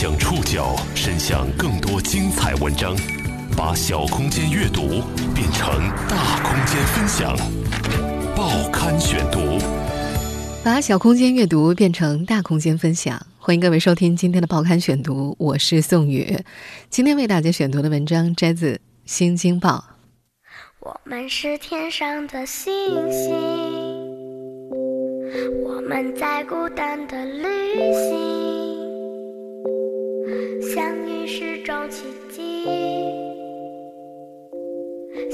将触角伸向更多精彩文章，把小空间阅读变成大空间分享。报刊选读，把小空间阅读变成大空间分享。欢迎各位收听今天的报刊选读，我是宋宇。今天为大家选读的文章摘自《新京报》。我们是天上的星星，我们在孤单的旅行。相遇是种奇迹，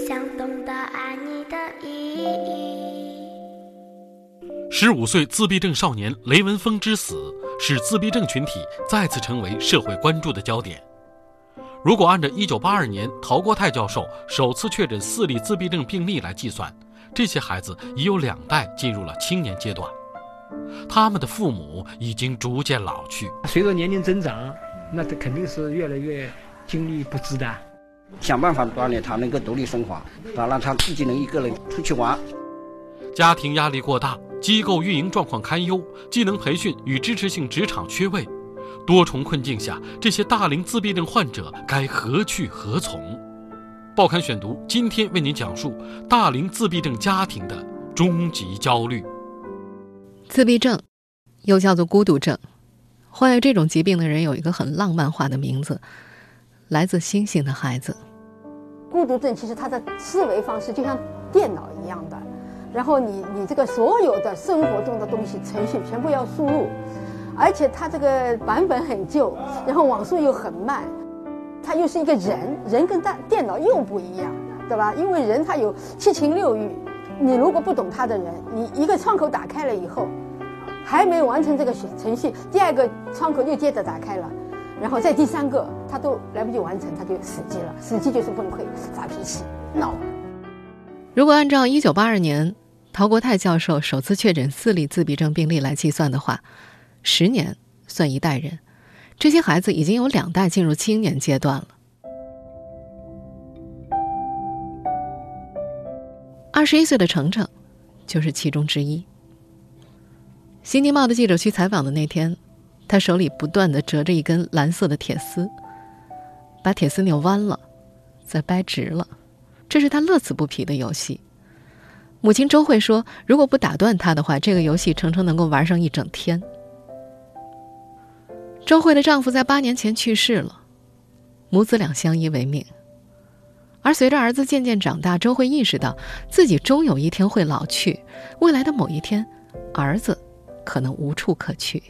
想懂得爱你的意义。十五岁自闭症少年雷文峰之死，使自闭症群体再次成为社会关注的焦点。如果按照一九八二年陶国泰教授首次确诊四例自闭症病例来计算，这些孩子已有两代进入了青年阶段，他们的父母已经逐渐老去。随着年龄增长。那他肯定是越来越精力不支的，想办法锻炼他能够独立生活，啊，让他自己能一个人出去玩。家庭压力过大，机构运营状况堪忧，技能培训与支持性职场缺位，多重困境下，这些大龄自闭症患者该何去何从？报刊选读今天为您讲述大龄自闭症家庭的终极焦虑。自闭症，又叫做孤独症。患有这种疾病的人有一个很浪漫化的名字，来自星星的孩子。孤独症其实他的思维方式就像电脑一样的，然后你你这个所有的生活中的东西程序全部要输入，而且他这个版本很旧，然后网速又很慢，他又是一个人，人跟大电脑又不一样，对吧？因为人他有七情六欲，你如果不懂他的人，你一个窗口打开了以后。还没完成这个程序，第二个窗口又接着打开了，然后在第三个他都来不及完成，他就死机了。死机就是崩溃、发脾气、闹。如果按照一九八二年陶国泰教授首次确诊四例自闭症病例来计算的话，十年算一代人，这些孩子已经有两代进入青年阶段了。二十一岁的程程，就是其中之一。新京报的记者去采访的那天，他手里不断的折着一根蓝色的铁丝，把铁丝扭弯了，再掰直了，这是他乐此不疲的游戏。母亲周慧说：“如果不打断他的话，这个游戏程程能够玩上一整天。”周慧的丈夫在八年前去世了，母子俩相依为命。而随着儿子渐渐长大，周慧意识到自己终有一天会老去，未来的某一天，儿子。可能无处可去。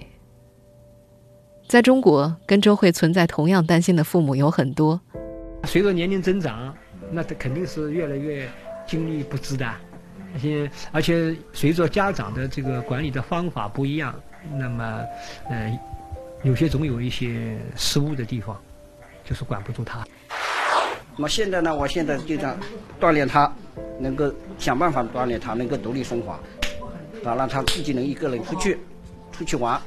在中国，跟周慧存在同样担心的父母有很多。随着年龄增长，那他肯定是越来越精力不支的。而且，而且随着家长的这个管理的方法不一样，那么，呃，有些总有一些失误的地方，就是管不住他。那么现在呢？我现在就想锻炼他，能够想办法锻炼他，能够独立生活。啊，让他自己能一个人出去，出去玩，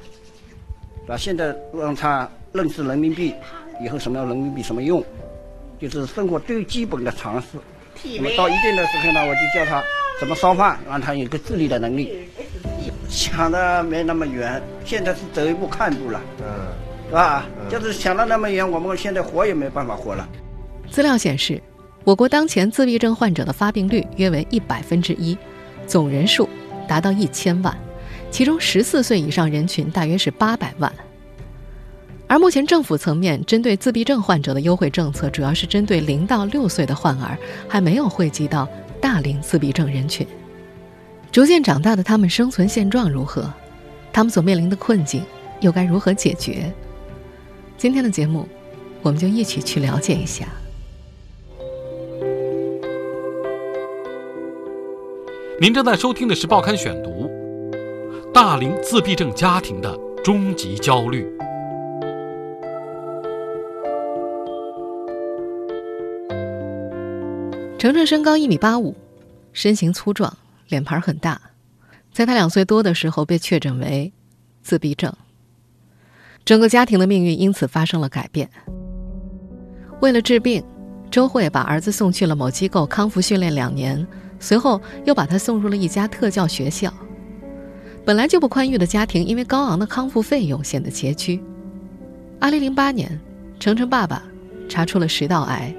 是吧？现在让他认识人民币，以后什么样人民币什么用，就是生活最基本的常识。那么到一定的时候呢，我就教他怎么烧饭，让他有个自理的能力。想的没那么远，现在是走一步看一步了，嗯，是吧？就是想的那么远，我们现在活也没办法活了。资料显示，我国当前自闭症患者的发病率约为一百分之一，总人数。达到一千万，其中十四岁以上人群大约是八百万。而目前政府层面针对自闭症患者的优惠政策，主要是针对零到六岁的患儿，还没有惠及到大龄自闭症人群。逐渐长大的他们生存现状如何？他们所面临的困境又该如何解决？今天的节目，我们就一起去了解一下。您正在收听的是《报刊选读》，大龄自闭症家庭的终极焦虑。程程身高一米八五，身形粗壮，脸盘很大，在他两岁多的时候被确诊为自闭症。整个家庭的命运因此发生了改变。为了治病，周慧把儿子送去了某机构康复训练两年。随后又把他送入了一家特教学校。本来就不宽裕的家庭，因为高昂的康复费用显得拮据。二零零八年，程程爸爸查出了食道癌，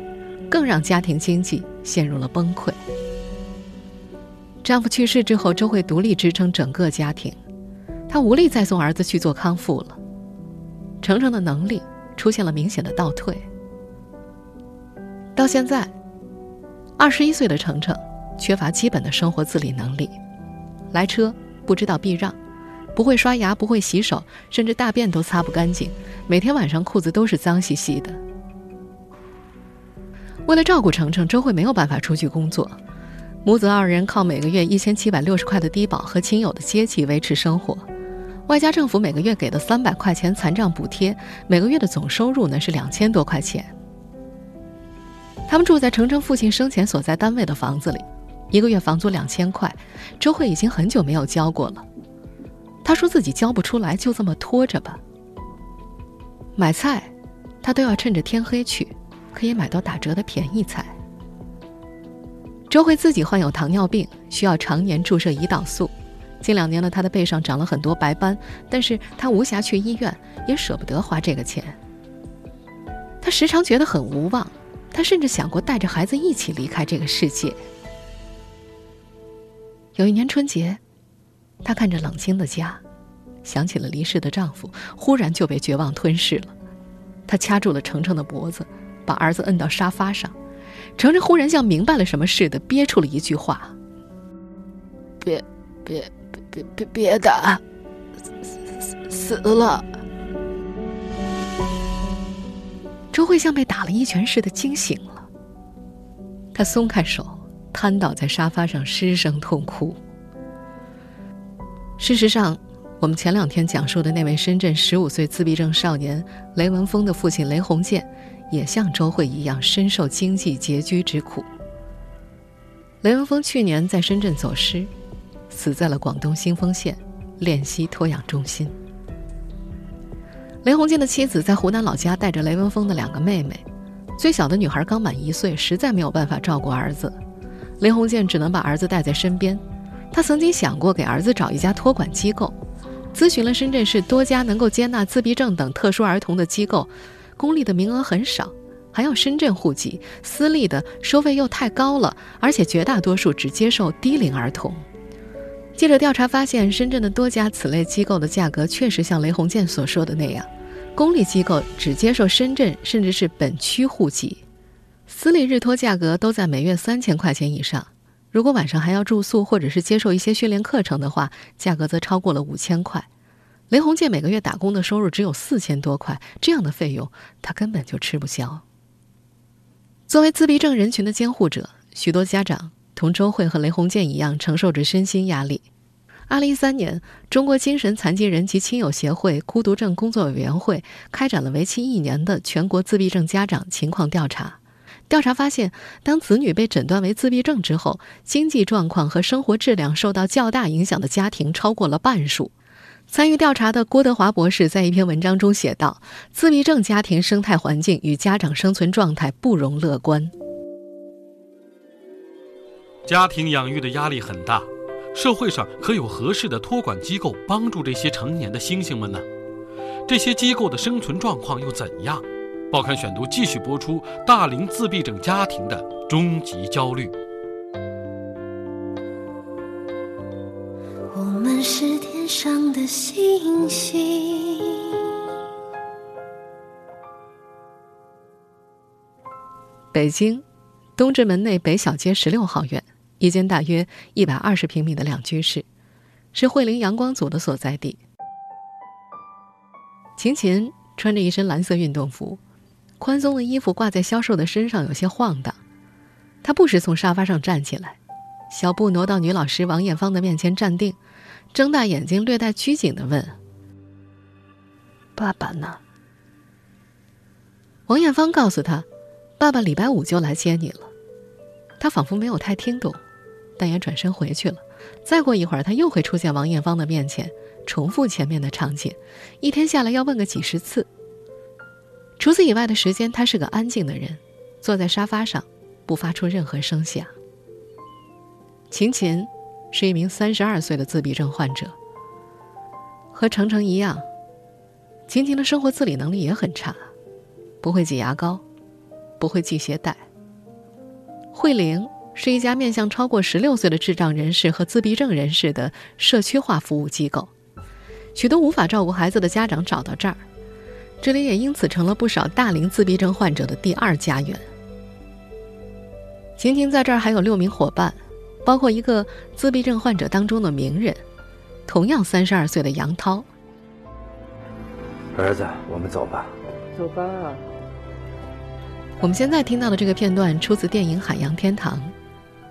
更让家庭经济陷入了崩溃。丈夫去世之后，周慧独立支撑整个家庭，她无力再送儿子去做康复了。程程的能力出现了明显的倒退。到现在，二十一岁的程程缺乏基本的生活自理能力，来车不知道避让，不会刷牙，不会洗手，甚至大便都擦不干净，每天晚上裤子都是脏兮兮的。为了照顾程程，周慧没有办法出去工作。母子二人靠每个月一千七百六十块的低保和亲友的接济维持生活，外加政府每个月给的三百块钱残障补贴，每个月的总收入呢是两千多块钱。他们住在程程父亲生前所在单位的房子里，一个月房租两千块，周慧已经很久没有交过了。他说自己交不出来，就这么拖着吧。买菜，他都要趁着天黑去，可以买到打折的便宜菜。周慧自己患有糖尿病，需要常年注射胰岛素。近两年呢，她的背上长了很多白斑，但是她无暇去医院，也舍不得花这个钱。她时常觉得很无望，她甚至想过带着孩子一起离开这个世界。有一年春节，她看着冷清的家，想起了离世的丈夫，忽然就被绝望吞噬了。她掐住了程程的脖子，把儿子摁到沙发上。程程忽然像明白了什么似的，憋出了一句话：“别，别，别，别，别打，死死了。”周慧像被打了一拳似的惊醒了，她松开手，瘫倒在沙发上，失声痛哭。事实上，我们前两天讲述的那位深圳十五岁自闭症少年雷文峰的父亲雷洪建。也像周慧一样深受经济拮据之苦。雷文峰去年在深圳走失，死在了广东新丰县练溪托养中心。雷洪建的妻子在湖南老家带着雷文峰的两个妹妹，最小的女孩刚满一岁，实在没有办法照顾儿子，雷鸿渐只能把儿子带在身边。他曾经想过给儿子找一家托管机构，咨询了深圳市多家能够接纳自闭症等特殊儿童的机构。公立的名额很少，还要深圳户籍；私立的收费又太高了，而且绝大多数只接受低龄儿童。记者调查发现，深圳的多家此类机构的价格确实像雷鸿渐所说的那样，公立机构只接受深圳甚至是本区户籍，私立日托价格都在每月三千块钱以上。如果晚上还要住宿或者是接受一些训练课程的话，价格则超过了五千块。雷鸿渐每个月打工的收入只有四千多块，这样的费用他根本就吃不消。作为自闭症人群的监护者，许多家长同周慧和雷鸿渐一样承受着身心压力。二零一三年，中国精神残疾人及亲友协会孤独症工作委员会开展了为期一年的全国自闭症家长情况调查。调查发现，当子女被诊断为自闭症之后，经济状况和生活质量受到较大影响的家庭超过了半数。参与调查的郭德华博士在一篇文章中写道：“自闭症家庭生态环境与家长生存状态不容乐观，家庭养育的压力很大。社会上可有合适的托管机构帮助这些成年的星星们呢？这些机构的生存状况又怎样？”报刊选读继续播出：大龄自闭症家庭的终极焦虑。我们是天上的星星。北京东直门内北小街十六号院，一间大约一百二十平米的两居室，是惠灵阳光组的所在地。琴琴穿着一身蓝色运动服，宽松的衣服挂在消瘦的身上，有些晃荡。他不时从沙发上站起来，小步挪到女老师王艳芳的面前站定。睁大眼睛，略带拘谨的问：“爸爸呢？”王艳芳告诉他：“爸爸礼拜五就来接你了。”他仿佛没有太听懂，但也转身回去了。再过一会儿，他又会出现王艳芳的面前，重复前面的场景，一天下来要问个几十次。除此以外的时间，他是个安静的人，坐在沙发上，不发出任何声响。琴琴。是一名三十二岁的自闭症患者，和程程一样，琴琴的生活自理能力也很差，不会挤牙膏，不会系鞋带。慧玲是一家面向超过十六岁的智障人士和自闭症人士的社区化服务机构，许多无法照顾孩子的家长找到这儿，这里也因此成了不少大龄自闭症患者的第二家园。晴晴在这儿还有六名伙伴，包括一个自闭症患者当中的名人，同样三十二岁的杨涛。儿子，我们走吧。走吧。我们现在听到的这个片段出自电影《海洋天堂》，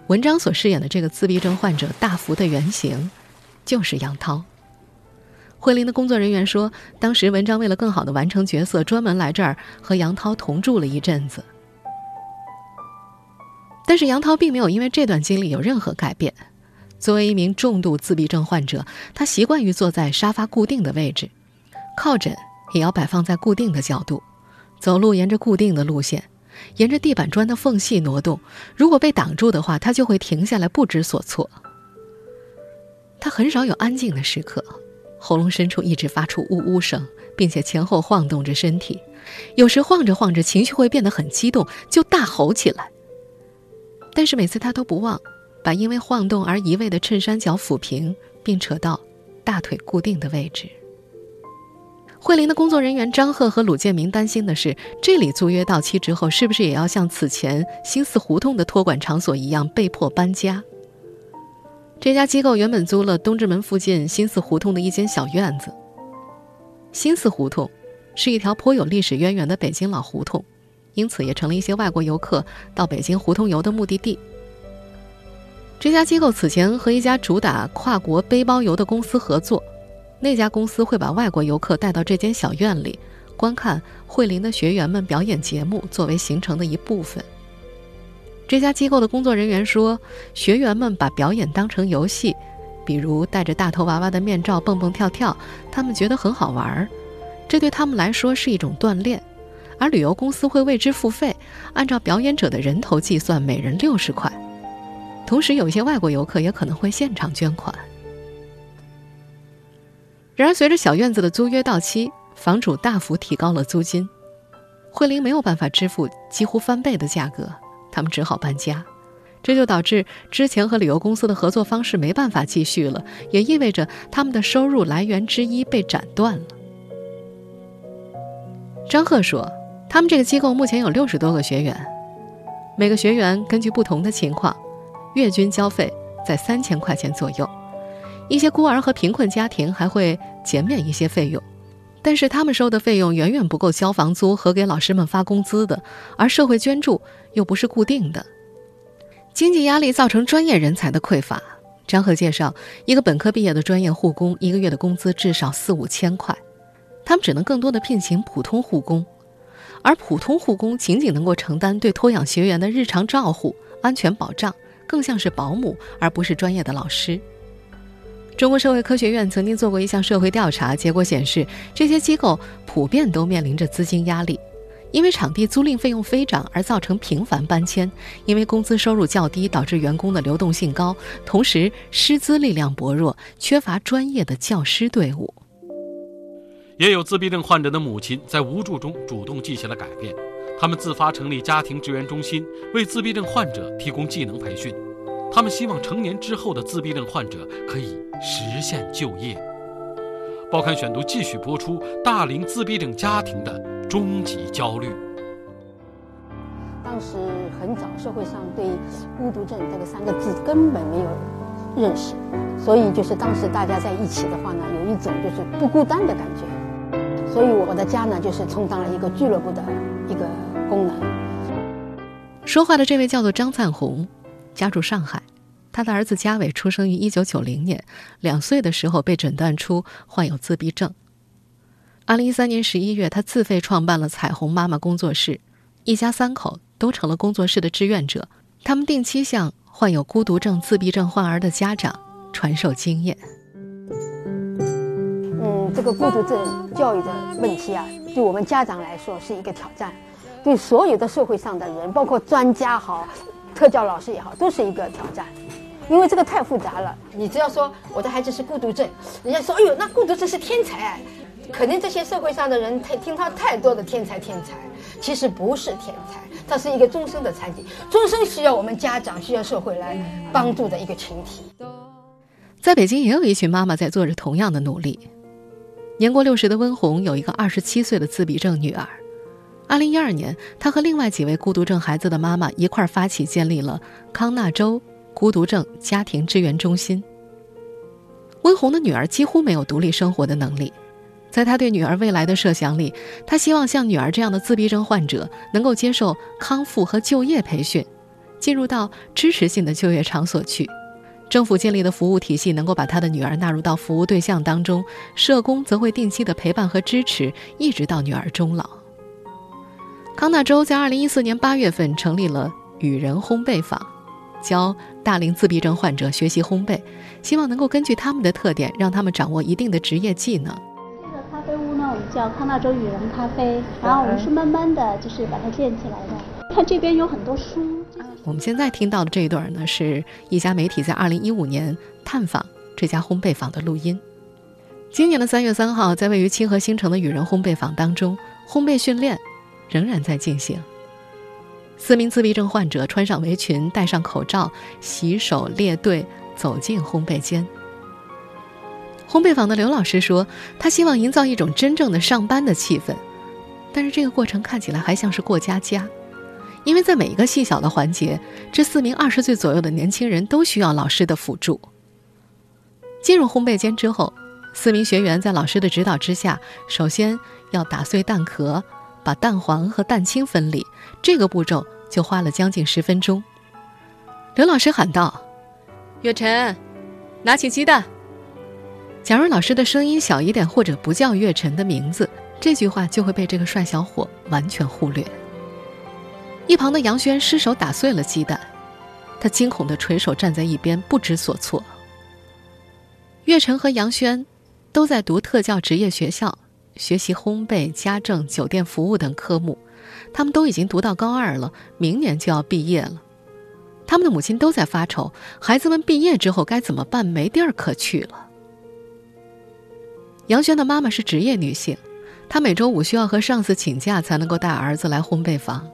文章所饰演的这个自闭症患者大福的原型，就是杨涛。慧玲的工作人员说，当时文章为了更好的完成角色，专门来这儿和杨涛同住了一阵子。但是杨涛并没有因为这段经历有任何改变。作为一名重度自闭症患者，他习惯于坐在沙发固定的位置，靠枕也要摆放在固定的角度，走路沿着固定的路线，沿着地板砖的缝隙挪动。如果被挡住的话，他就会停下来不知所措。他很少有安静的时刻，喉咙深处一直发出呜呜声，并且前后晃动着身体。有时晃着晃着，情绪会变得很激动，就大吼起来。但是每次他都不忘把因为晃动而移位的衬衫角抚平，并扯到大腿固定的位置。慧玲的工作人员张贺和鲁建明担心的是，这里租约到期之后，是不是也要像此前新四胡同的托管场所一样被迫搬家？这家机构原本租了东直门附近新四胡同的一间小院子。新四胡同是一条颇有历史渊源的北京老胡同。因此，也成了一些外国游客到北京胡同游的目的地。这家机构此前和一家主打跨国背包游的公司合作，那家公司会把外国游客带到这间小院里，观看慧林的学员们表演节目，作为行程的一部分。这家机构的工作人员说，学员们把表演当成游戏，比如戴着大头娃娃的面罩蹦蹦跳跳，他们觉得很好玩儿，这对他们来说是一种锻炼。而旅游公司会为之付费，按照表演者的人头计算，每人六十块。同时，有一些外国游客也可能会现场捐款。然而，随着小院子的租约到期，房主大幅提高了租金，慧玲没有办法支付几乎翻倍的价格，他们只好搬家。这就导致之前和旅游公司的合作方式没办法继续了，也意味着他们的收入来源之一被斩断了。张贺说。他们这个机构目前有六十多个学员，每个学员根据不同的情况，月均交费在三千块钱左右。一些孤儿和贫困家庭还会减免一些费用，但是他们收的费用远远不够交房租和给老师们发工资的，而社会捐助又不是固定的，经济压力造成专业人才的匮乏。张贺介绍，一个本科毕业的专业护工一个月的工资至少四五千块，他们只能更多的聘请普通护工。而普通护工仅仅能够承担对托养学员的日常照护、安全保障，更像是保姆，而不是专业的老师。中国社会科学院曾经做过一项社会调查，结果显示，这些机构普遍都面临着资金压力，因为场地租赁费用飞涨而造成频繁搬迁；因为工资收入较低，导致员工的流动性高；同时，师资力量薄弱，缺乏专业的教师队伍。也有自闭症患者的母亲在无助中主动进行了改变，他们自发成立家庭支援中心，为自闭症患者提供技能培训。他们希望成年之后的自闭症患者可以实现就业。报刊选读继续播出：大龄自闭症家庭的终极焦虑。当时很早，社会上对“孤独症”这个三个字根本没有认识，所以就是当时大家在一起的话呢，有一种就是不孤单的感觉。所以我的家呢，就是充当了一个俱乐部的一个功能。说话的这位叫做张灿红，家住上海，他的儿子嘉伟出生于一九九零年，两岁的时候被诊断出患有自闭症。二零一三年十一月，他自费创办了彩虹妈妈工作室，一家三口都成了工作室的志愿者。他们定期向患有孤独症、自闭症患儿的家长传授经验。嗯这个孤独症教育的问题啊，对我们家长来说是一个挑战，对所有的社会上的人，包括专家好、特教老师也好，都是一个挑战，因为这个太复杂了。你只要说我的孩子是孤独症，人家说哎呦，那孤独症是天才，可能这些社会上的人太听他太多的天才天才，其实不是天才，他是一个终身的残疾，终身需要我们家长需要社会来帮助的一个群体。在北京也有一群妈妈在做着同样的努力。年过六十的温红有一个二十七岁的自闭症女儿。二零一二年，她和另外几位孤独症孩子的妈妈一块儿发起建立了康纳州孤独症家庭支援中心。温红的女儿几乎没有独立生活的能力，在她对女儿未来的设想里，她希望像女儿这样的自闭症患者能够接受康复和就业培训，进入到支持性的就业场所去。政府建立的服务体系能够把她的女儿纳入到服务对象当中，社工则会定期的陪伴和支持，一直到女儿终老。康纳州在二零一四年八月份成立了雨人烘焙坊，教大龄自闭症患者学习烘焙，希望能够根据他们的特点，让他们掌握一定的职业技能。这个咖啡屋呢，我们叫康纳州雨人咖啡，然后我们是慢慢的就是把它建起来的。看这边有很多书。我们现在听到的这一段呢，是一家媒体在二零一五年探访这家烘焙坊的录音。今年的三月三号，在位于清河新城的雨人烘焙坊当中，烘焙训练仍然在进行。四名自闭症患者穿上围裙，戴上口罩，洗手列队走进烘焙间。烘焙坊的刘老师说：“他希望营造一种真正的上班的气氛，但是这个过程看起来还像是过家家。”因为在每一个细小的环节，这四名二十岁左右的年轻人都需要老师的辅助。进入烘焙间之后，四名学员在老师的指导之下，首先要打碎蛋壳，把蛋黄和蛋清分离，这个步骤就花了将近十分钟。刘老师喊道：“月晨，拿起鸡蛋。”假如老师的声音小一点，或者不叫月晨的名字，这句话就会被这个帅小伙完全忽略。一旁的杨轩失手打碎了鸡蛋，他惊恐的垂手站在一边，不知所措。月晨和杨轩都在读特教职业学校，学习烘焙、家政、酒店服务等科目，他们都已经读到高二了，明年就要毕业了。他们的母亲都在发愁，孩子们毕业之后该怎么办？没地儿可去了。杨轩的妈妈是职业女性，她每周五需要和上司请假才能够带儿子来烘焙房。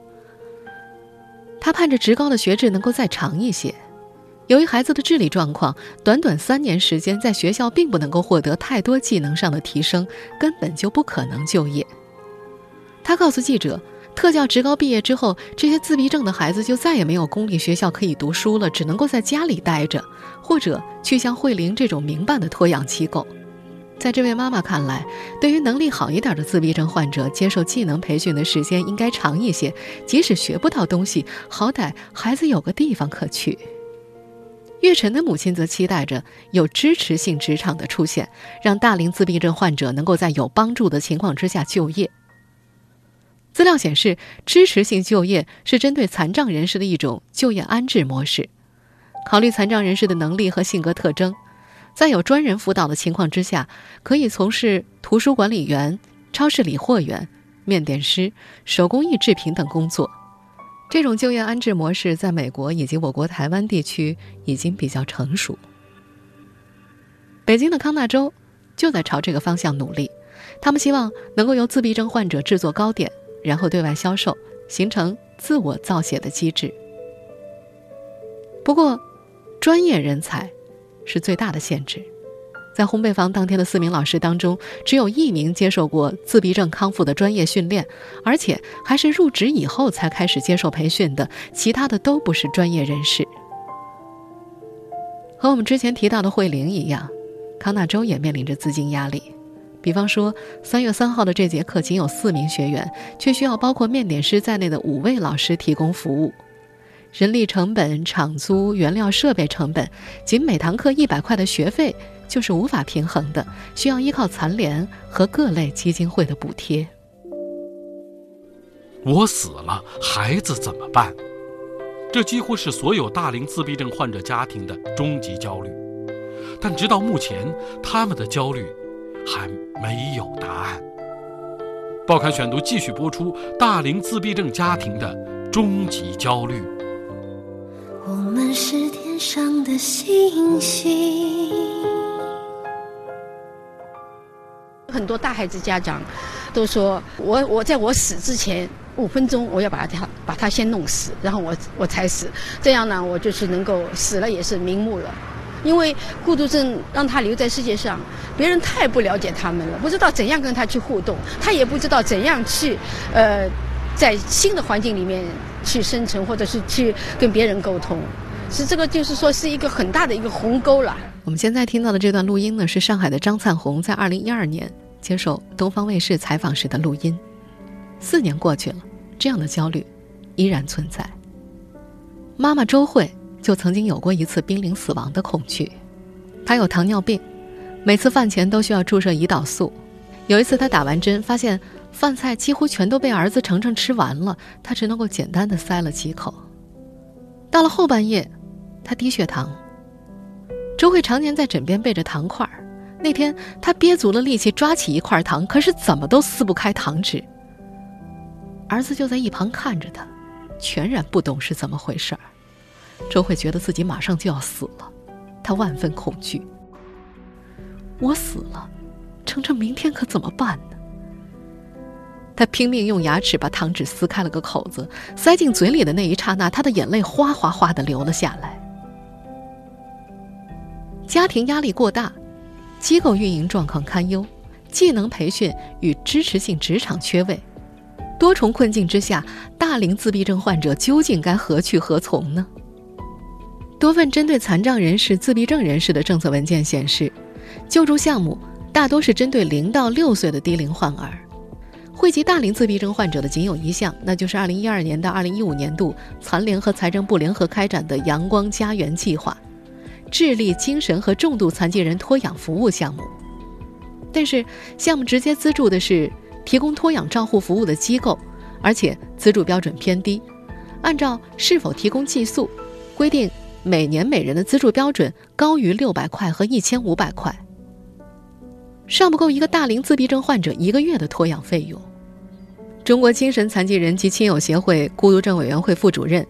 他盼着职高的学制能够再长一些。由于孩子的智力状况，短短三年时间，在学校并不能够获得太多技能上的提升，根本就不可能就业。他告诉记者，特教职高毕业之后，这些自闭症的孩子就再也没有公立学校可以读书了，只能够在家里待着，或者去像慧玲这种民办的托养机构。在这位妈妈看来，对于能力好一点的自闭症患者，接受技能培训的时间应该长一些。即使学不到东西，好歹孩子有个地方可去。岳晨的母亲则期待着有支持性职场的出现，让大龄自闭症患者能够在有帮助的情况之下就业。资料显示，支持性就业是针对残障人士的一种就业安置模式，考虑残障人士的能力和性格特征。在有专人辅导的情况之下，可以从事图书管理员、超市理货员、面点师、手工艺制品等工作。这种就业安置模式在美国以及我国台湾地区已经比较成熟。北京的康纳州就在朝这个方向努力，他们希望能够由自闭症患者制作糕点，然后对外销售，形成自我造血的机制。不过，专业人才。是最大的限制，在烘焙坊当天的四名老师当中，只有一名接受过自闭症康复的专业训练，而且还是入职以后才开始接受培训的，其他的都不是专业人士。和我们之前提到的慧玲一样，康纳州也面临着资金压力。比方说，三月三号的这节课仅有四名学员，却需要包括面点师在内的五位老师提供服务。人力成本、场租、原料、设备成本，仅每堂课一百块的学费就是无法平衡的，需要依靠残联和各类基金会的补贴。我死了，孩子怎么办？这几乎是所有大龄自闭症患者家庭的终极焦虑。但直到目前，他们的焦虑还没有答案。报刊选读继续播出：大龄自闭症家庭的终极焦虑。我们是天上的星星。很多大孩子家长都说我我在我死之前五分钟我要把他把他先弄死，然后我我才死，这样呢我就是能够死了也是瞑目了。因为孤独症让他留在世界上，别人太不了解他们了，不知道怎样跟他去互动，他也不知道怎样去，呃，在新的环境里面去生存，或者是去跟别人沟通，是这个就是说是一个很大的一个鸿沟了。我们现在听到的这段录音呢，是上海的张灿红在二零一二年接受东方卫视采访时的录音。四年过去了，这样的焦虑依然存在。妈妈周慧。就曾经有过一次濒临死亡的恐惧，她有糖尿病，每次饭前都需要注射胰岛素。有一次她打完针，发现饭菜几乎全都被儿子程程吃完了，她只能够简单的塞了几口。到了后半夜，她低血糖。周慧常年在枕边备着糖块儿，那天他憋足了力气抓起一块糖，可是怎么都撕不开糖纸。儿子就在一旁看着他，全然不懂是怎么回事儿。周慧觉得自己马上就要死了，她万分恐惧。我死了，程程明天可怎么办呢？他拼命用牙齿把糖纸撕开了个口子，塞进嘴里的那一刹那，他的眼泪哗哗哗的流了下来。家庭压力过大，机构运营状况堪忧，技能培训与支持性职场缺位，多重困境之下，大龄自闭症患者究竟该何去何从呢？多份针对残障人士、自闭症人士的政策文件显示，救助项目大多是针对零到六岁的低龄患儿。惠及大龄自闭症患者的仅有一项，那就是2012年到2015年度残联和财政部联合开展的“阳光家园”计划，智力、精神和重度残疾人托养服务项目。但是，项目直接资助的是提供托养照护服务的机构，而且资助标准偏低，按照是否提供寄宿规定。每年每人的资助标准高于六百块和一千五百块，尚不够一个大龄自闭症患者一个月的托养费用。中国精神残疾人及亲友协会孤独症委员会副主任、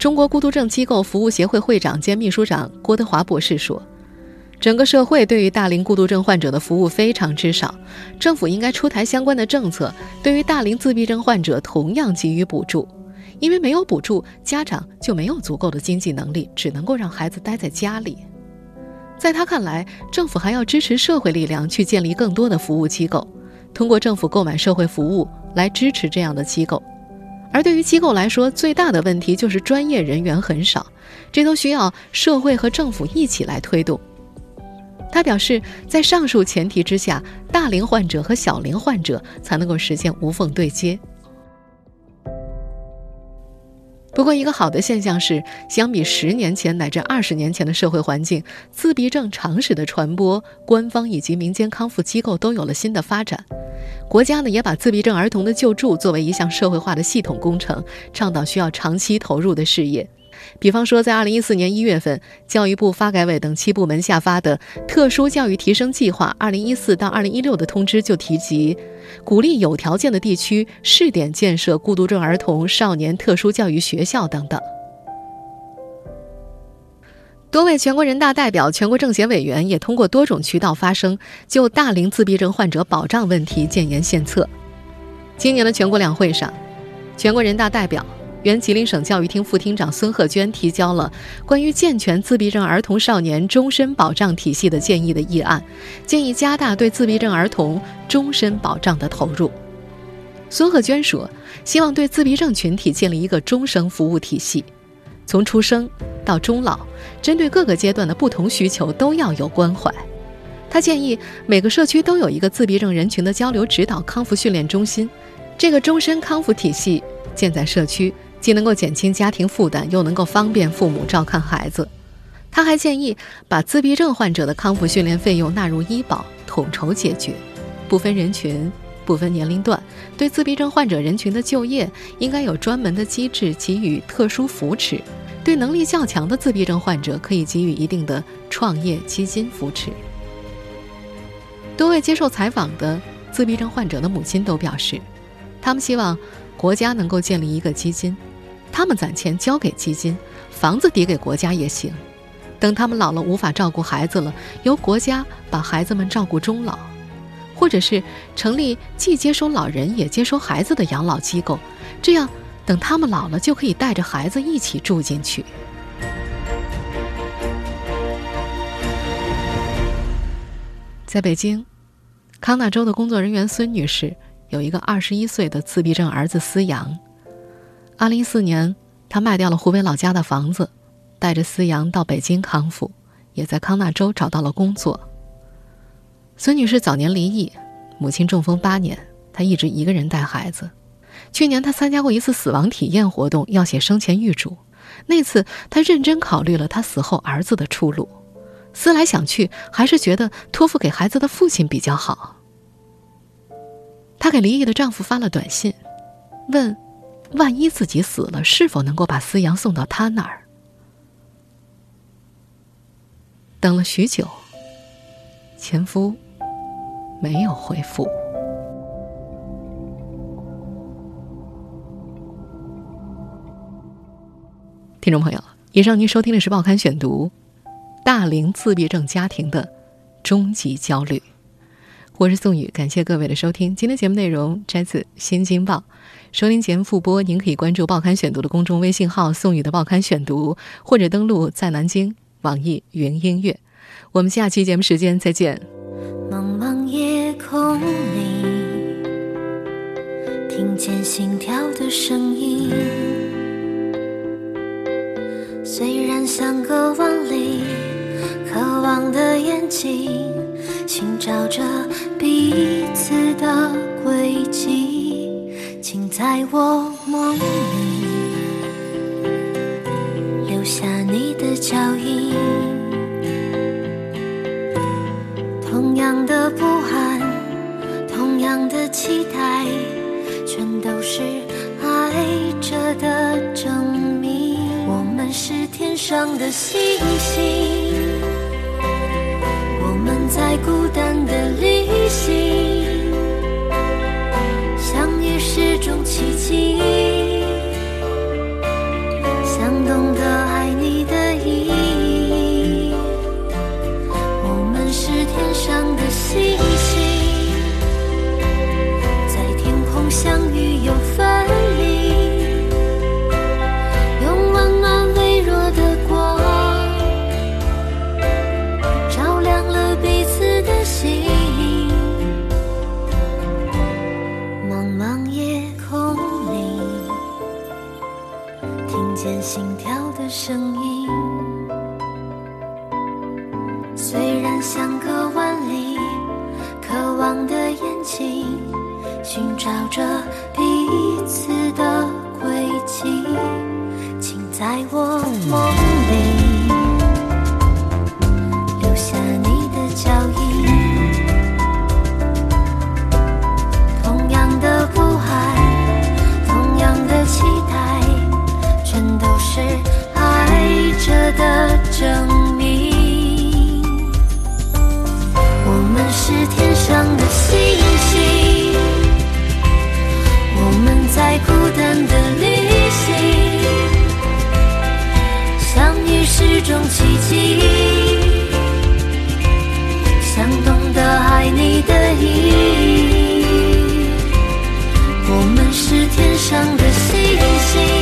中国孤独症机构服务协会会长兼秘书长郭德华博士说：“整个社会对于大龄孤独症患者的服务非常之少，政府应该出台相关的政策，对于大龄自闭症患者同样给予补助。”因为没有补助，家长就没有足够的经济能力，只能够让孩子待在家里。在他看来，政府还要支持社会力量去建立更多的服务机构，通过政府购买社会服务来支持这样的机构。而对于机构来说，最大的问题就是专业人员很少，这都需要社会和政府一起来推动。他表示，在上述前提之下，大龄患者和小龄患者才能够实现无缝对接。不过，一个好的现象是，相比十年前乃至二十年前的社会环境，自闭症常识的传播，官方以及民间康复机构都有了新的发展。国家呢，也把自闭症儿童的救助作为一项社会化的系统工程，倡导需要长期投入的事业。比方说，在二零一四年一月份，教育部、发改委等七部门下发的《特殊教育提升计划（二零一四到二零一六）》的通知就提及，鼓励有条件的地区试点建设孤独症儿童、少年特殊教育学校等等。多位全国人大代表、全国政协委员也通过多种渠道发声，就大龄自闭症患者保障问题建言献策。今年的全国两会上，全国人大代表。原吉林省教育厅副厅长孙鹤娟提交了关于健全自闭症儿童少年终身保障体系的建议的议案，建议加大对自闭症儿童终身保障的投入。孙鹤娟说：“希望对自闭症群体建立一个终生服务体系，从出生到终老，针对各个阶段的不同需求都要有关怀。”他建议每个社区都有一个自闭症人群的交流指导康复训练中心，这个终身康复体系建在社区。既能够减轻家庭负担，又能够方便父母照看孩子。他还建议把自闭症患者的康复训练费用纳入医保，统筹解决，不分人群、不分年龄段。对自闭症患者人群的就业，应该有专门的机制给予特殊扶持。对能力较强的自闭症患者，可以给予一定的创业基金扶持。多位接受采访的自闭症患者的母亲都表示，他们希望国家能够建立一个基金。他们攒钱交给基金，房子抵给国家也行。等他们老了无法照顾孩子了，由国家把孩子们照顾终老，或者是成立既接收老人也接收孩子的养老机构，这样等他们老了就可以带着孩子一起住进去。在北京，康纳州的工作人员孙女士有一个二十一岁的自闭症儿子思阳。二零一四年，他卖掉了湖北老家的房子，带着思阳到北京康复，也在康纳州找到了工作。孙女士早年离异，母亲中风八年，她一直一个人带孩子。去年，她参加过一次死亡体验活动，要写生前预嘱。那次，她认真考虑了她死后儿子的出路。思来想去，还是觉得托付给孩子的父亲比较好。她给离异的丈夫发了短信，问：“万一自己死了，是否能够把思阳送到他那儿？”等了许久，前夫没有回复。听众朋友，以上您收听的是《报刊选读》。大龄自闭症家庭的终极焦虑。我是宋宇，感谢各位的收听。今天节目内容摘自《新京报》，收听节目复播，您可以关注《报刊选读》的公众微信号“宋宇的报刊选读”，或者登录在南京网易云音乐。我们下期节目时间再见。茫茫夜空里，听见心跳的声音，虽然相隔万里。渴望的眼睛，寻找着彼此的轨迹，请在我梦里留下你的脚印。同样的不安，同样的期待，全都是爱着的证明。我们是天上的星星。在我梦里留下你的脚印。同样的不安，同样的期待，全都是爱。着的证明，我们是天上的星星，我们在孤单的种奇迹，想懂得爱你的意义，我们是天上的星星。